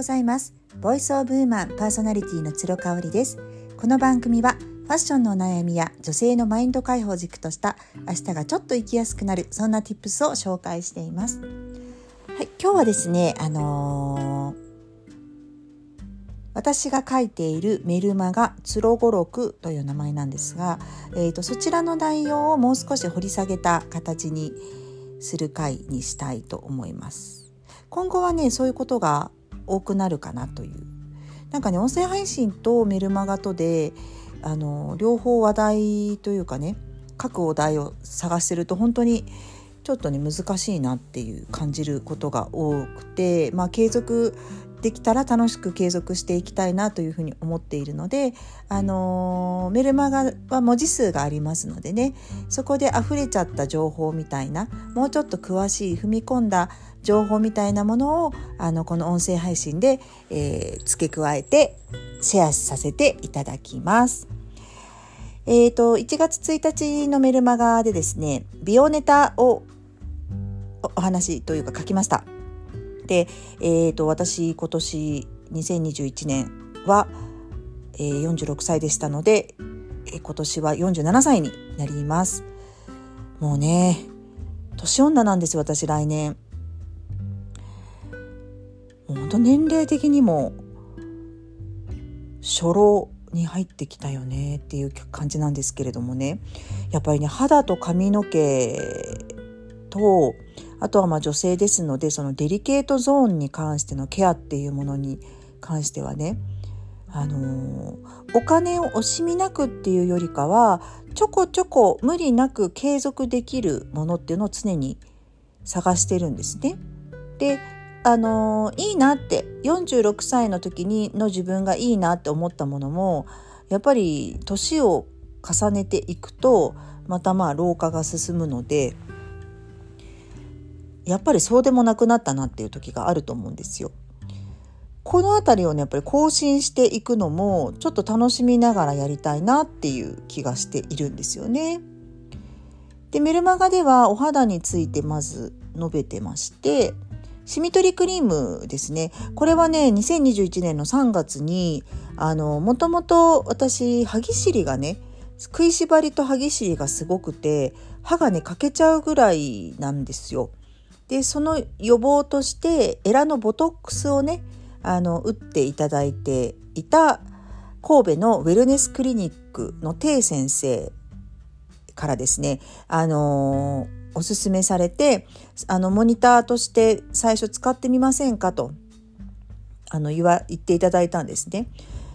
ございます。ボイスオブウーマンパーソナリティの鶴香織です。この番組はファッションのお悩みや女性のマインド解放軸とした明日がちょっと生きやすくなるそんな tips を紹介しています。はい今日はですねあのー私が書いているメルマガ「つろごろく」という名前なんですが、えーと、そちらの内容をもう少し掘り下げた形にする回にしたいと思います。今後はねそういうことが多くなるかなという。なんかね音声配信とメルマガとであの両方話題というかね各お題を探してると本当にちょっとね難しいなっていう感じることが多くてまあ継続できたら楽しく継続していきたいなというふうに思っているので、あのー、メルマガは文字数がありますのでねそこで溢れちゃった情報みたいなもうちょっと詳しい踏み込んだ情報みたいなものをあのこの音声配信で、えー、付け加えてシェアさせていただきます。えーと、1月1日のメルマガでですね美容ネタをお話というか書きました。で、えーと、私今年2021年は、えー、46歳でしたので、えー、今年は47歳になります。もうね年女なんです私来年。もう本当年齢的にも初老に入ってきたよねっていう感じなんですけれどもねやっぱりね肌と髪の毛とあとはまあ女性ですのでそのデリケートゾーンに関してのケアっていうものに関してはねあの、お金を惜しみなくっていうよりかはちょこちょこ無理なく継続できるものっていうのを常に探してるんですね。であの、いいなって46歳の時にの自分がいいなって思ったものもやっぱり年を重ねていくとまたまあ老化が進むのでやっぱりそうでもなくなったなっていう時があると思うんですよ。この辺りをねやっぱり更新していくのもちょっと楽しみながらやりたいなっていう気がしているんですよね。でメルマガではお肌についてまず述べてましてシミ取りクリームですねこれはね2021年の3月にあのもともと私歯ぎしりがね食いしばりと歯ぎしりがすごくて歯がね欠けちゃうぐらいなんですよ。でその予防としてエラのボトックスをねあの打っていただいていた神戸のウェルネスクリニックのテ先生からですね、あのー、おすすめされてあのモニターとして最初使ってみませんかとあの言わ言っていただいたんですね。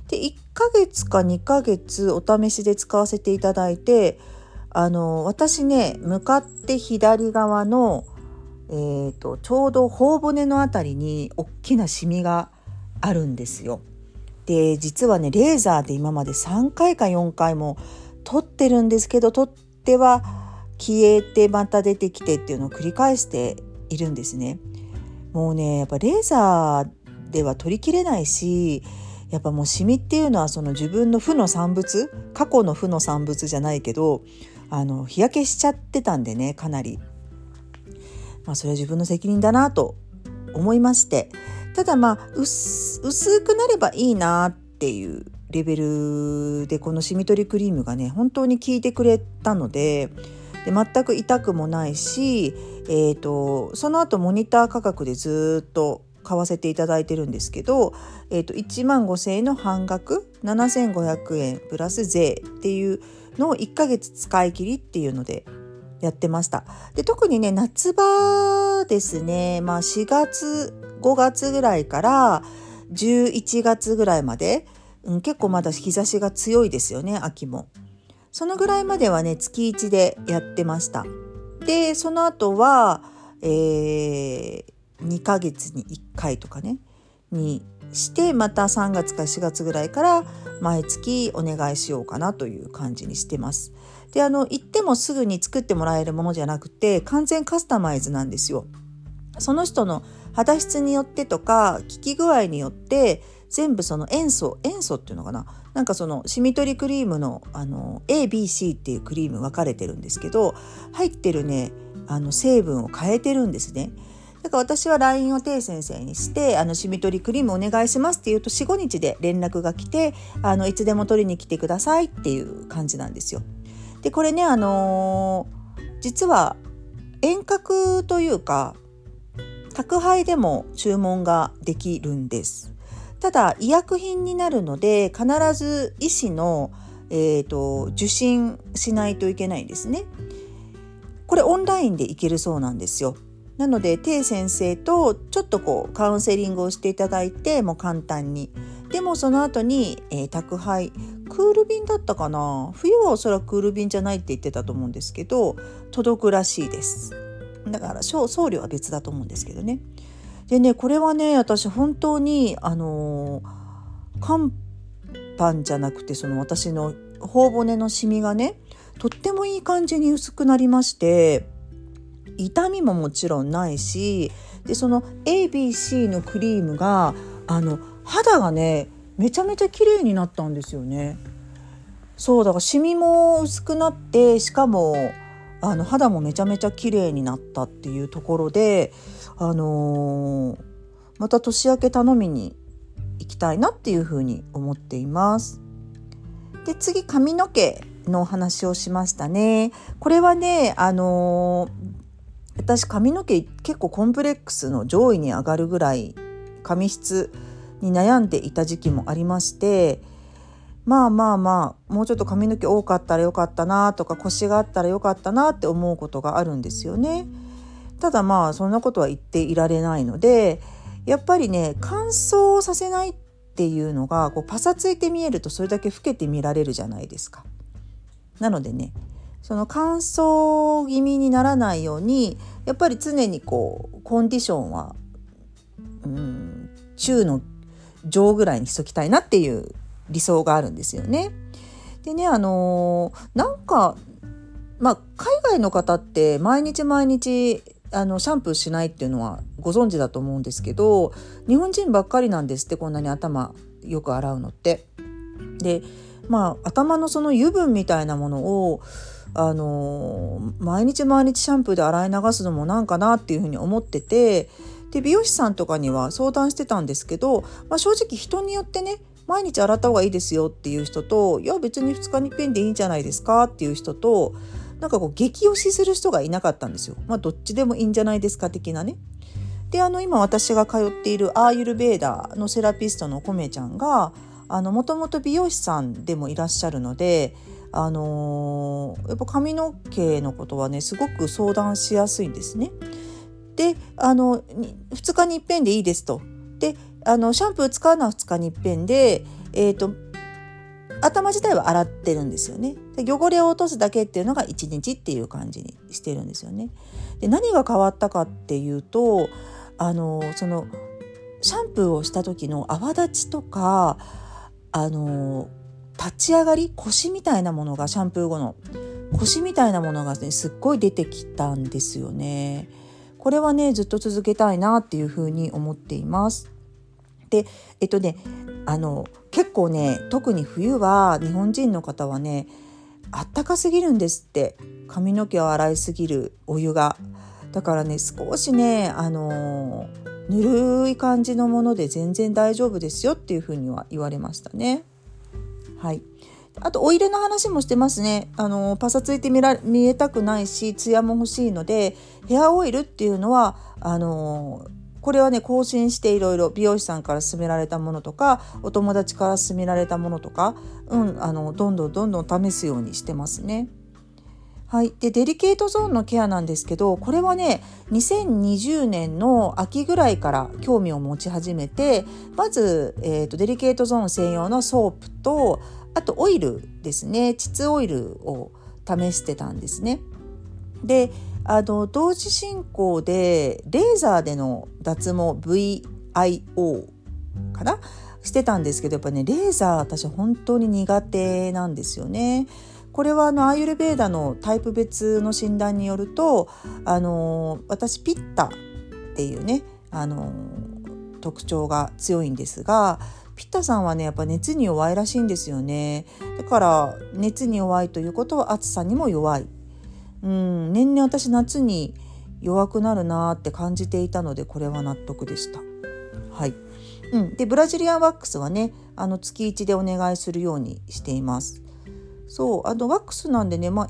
で1ヶ月か2ヶ月お試しで使わせていただいてあの私ね向かって左側のえーと、ちょうど頬骨の辺りに大きなシミがあるんですよ。で実はねレーザーで今まで3回か4回も取ってるんですけど取っては消えてまた出てきてっていうのを繰り返しているんですね。もうねやっぱレーザーでは取りきれないしやっぱもうシミっていうのはその自分の負の産物過去の負の産物じゃないけどあの日焼けしちゃってたんでねかなりまあ、それは自分の責任だなと思いましてただまあ薄くなればいいなっていうレベルでこのシミ取りクリームがね本当に効いてくれたのでで全く痛くもないし、えーと、その後モニター価格でずっと買わせていただいてるんですけど、えーと、1万5,000円の半額7,500円プラス税っていうのを1ヶ月使い切りっていうのでやってました。で特にね夏場ですね、まあ、4月5月ぐらいから11月ぐらいまで、うん、結構まだ日差しが強いですよね秋も。そのぐらいまではね月1でやってました。でその後は、えー、2ヶ月に1回とかねにしてまた3月か4月ぐらいから毎月お願いしようかなという感じにしてます。であの行ってもすぐに作ってもらえるものじゃなくて完全カスタマイズなんですよ。その人の肌質によってとか効き具合によって全部その塩素塩素っていうのかな？なんかそのシミ取りクリームのあの ABC っていうクリーム分かれてるんですけど入ってるねあの成分を変えてるんですね。だから私は LINE をて先生にしてあのシミ取りクリームお願いしますって言うと45日で連絡が来てあのいつでも取りに来てくださいっていう感じなんですよ。でこれねあのー、実は遠隔というか宅配でも注文ができるんです。ただ医薬品になるので必ず医師の、えーと、受診しないといけないんですね。これオンラインでいけるそうなんですよ。なので、てい先生とちょっとこうカウンセリングをしていただいて、もう簡単に。でもその後に、えー、宅配、クール便だったかな？冬はおそらくクール便じゃないって言ってたと思うんですけど、届くらしいです。だから送料は別だと思うんですけどね。でね、これはね、私本当に、あの、乾パンじゃなくて、その私の頬骨のシミがね、とってもいい感じに薄くなりまして、痛みももちろんないしでその ABC のクリームがあの肌がねめちゃめちゃ綺麗になったんですよね。そうだからシミも薄くなってしかもあの肌もめちゃめちゃ綺麗になったっていうところで、あのー、また年明け頼みに行きたいなっていうふうに思っています。で次髪の毛のお話をしましたね。これはね、あのー、私髪の毛結構コンプレックスの上位に上がるぐらい髪質に悩んでいた時期もありましてまあまあまあもうちょっと髪の毛多かったらよかったなとか腰があったらよかったなって思うことがあるんですよね。ただまあそんなことは言っていられないのでやっぱりね乾燥させないっていうのがこうパサついて見えるとそれだけ老けて見られるじゃないですか。なのでねその乾燥気味にならないようにやっぱり常にこうコンディションはうん中の上ぐらいにしときたいなっていう理想があるんですよね。でねあのー、なんかまあ海外の方って毎日毎日あのシャンプーしないっていうのはご存知だと思うんですけど日本人ばっかりなんですってこんなに頭よく洗うのって。でまあ頭のその油分みたいなものをあの毎日毎日シャンプーで洗い流すのもなんかなっていうふうに思っててで美容師さんとかには相談してたんですけど、まあ、正直人によってね毎日洗った方がいいですよっていう人といや別に2日に一んでいいんじゃないですかっていう人となんかこう激推しする人がいなかったんですよ。まあどっちでもいいんじゃないですか的なね。であの今私が通っているアーユルベーダーのセラピストのコメちゃんがもともと美容師さんでもいらっしゃるのであのー、やっぱ髪の毛のことはねすごく相談しやすいんですね。であの2日にいっぺんでいいですと。であのシャンプー使うのは2日にいっぺんで、えーと、頭自体は洗ってるんですよねで。汚れを落とすだけっていうのが1日っていう感じにしてるんですよね。で何が変わったかっていうとあのそのシャンプーをした時の泡立ちとかあの立ち上がり腰みたいなものがシャンプー後の腰みたいなものがねすっごい出てきたんですよね。これはねずっと続けたいなっていうふうに思っています。でえっとねあの結構ね特に冬は日本人の方はねあったかすぎるんですって髪の毛を洗いすぎるお湯が。だからね少しねあのぬるい感じのもので全然大丈夫ですよっていうふうには言われましたね。はい。あと、お入れの話もしてますね。あの、パサついて見ら見えたくないし、ツヤも欲しいので、ヘアオイルっていうのは、あの、これはね、更新していろいろ美容師さんから勧められたものとか、お友達から勧められたものとか、うん、あの、どんどんどんどん試すようにしてますね。はい、でデリケートゾーンのケアなんですけどこれはね2020年の秋ぐらいから興味を持ち始めてまず、えーと、デリケートゾーン専用のソープとあとオイルですね膣オイルを試してたんですね。であの同時進行でレーザーでの脱毛 VIO かな？してたんですけどやっぱねレーザー私本当に苦手なんですよね。これはあのアーユルベーダのタイプ別の診断によるとあの私ピッタっていうねあの特徴が強いんですがピッタさんはねやっぱ熱に弱いらしいんですよねだから熱に弱いということは暑さにも弱いうん年々私夏に弱くなるなって感じていたのでこれは納得でした。はいうん、でブラジリアンワックスはねあの月1でお願いするようにしています。そうあのワックスなんでね、まあ、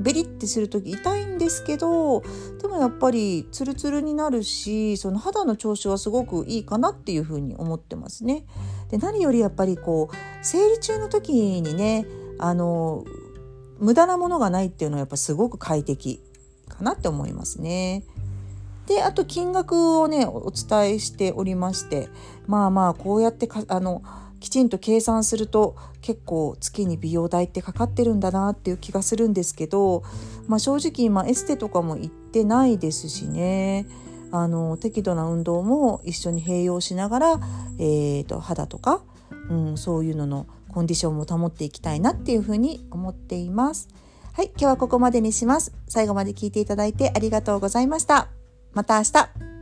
ベリってする時痛いんですけどでもやっぱりツルツルになるしその肌の調子はすごくいいかなっていうふうに思ってますね。で何よりやっぱりこう生理中の時にねあの無駄なものがないっていうのはやっぱすごく快適かなって思いますね。であと金額をねお伝えしておりましてまあまあこうやってかあのきちんと計算すると結構月に美容代ってかかってるんだなっていう気がするんですけど、まあ、正直今エステとかも行ってないですしねあの適度な運動も一緒に併用しながら、えーと、肌とか、うん、そういうののコンディションも保っていきたいなっていうふうに思っています。はい、今日はここまでにします。最後まで聞いていただいてありがとうございました。また明日。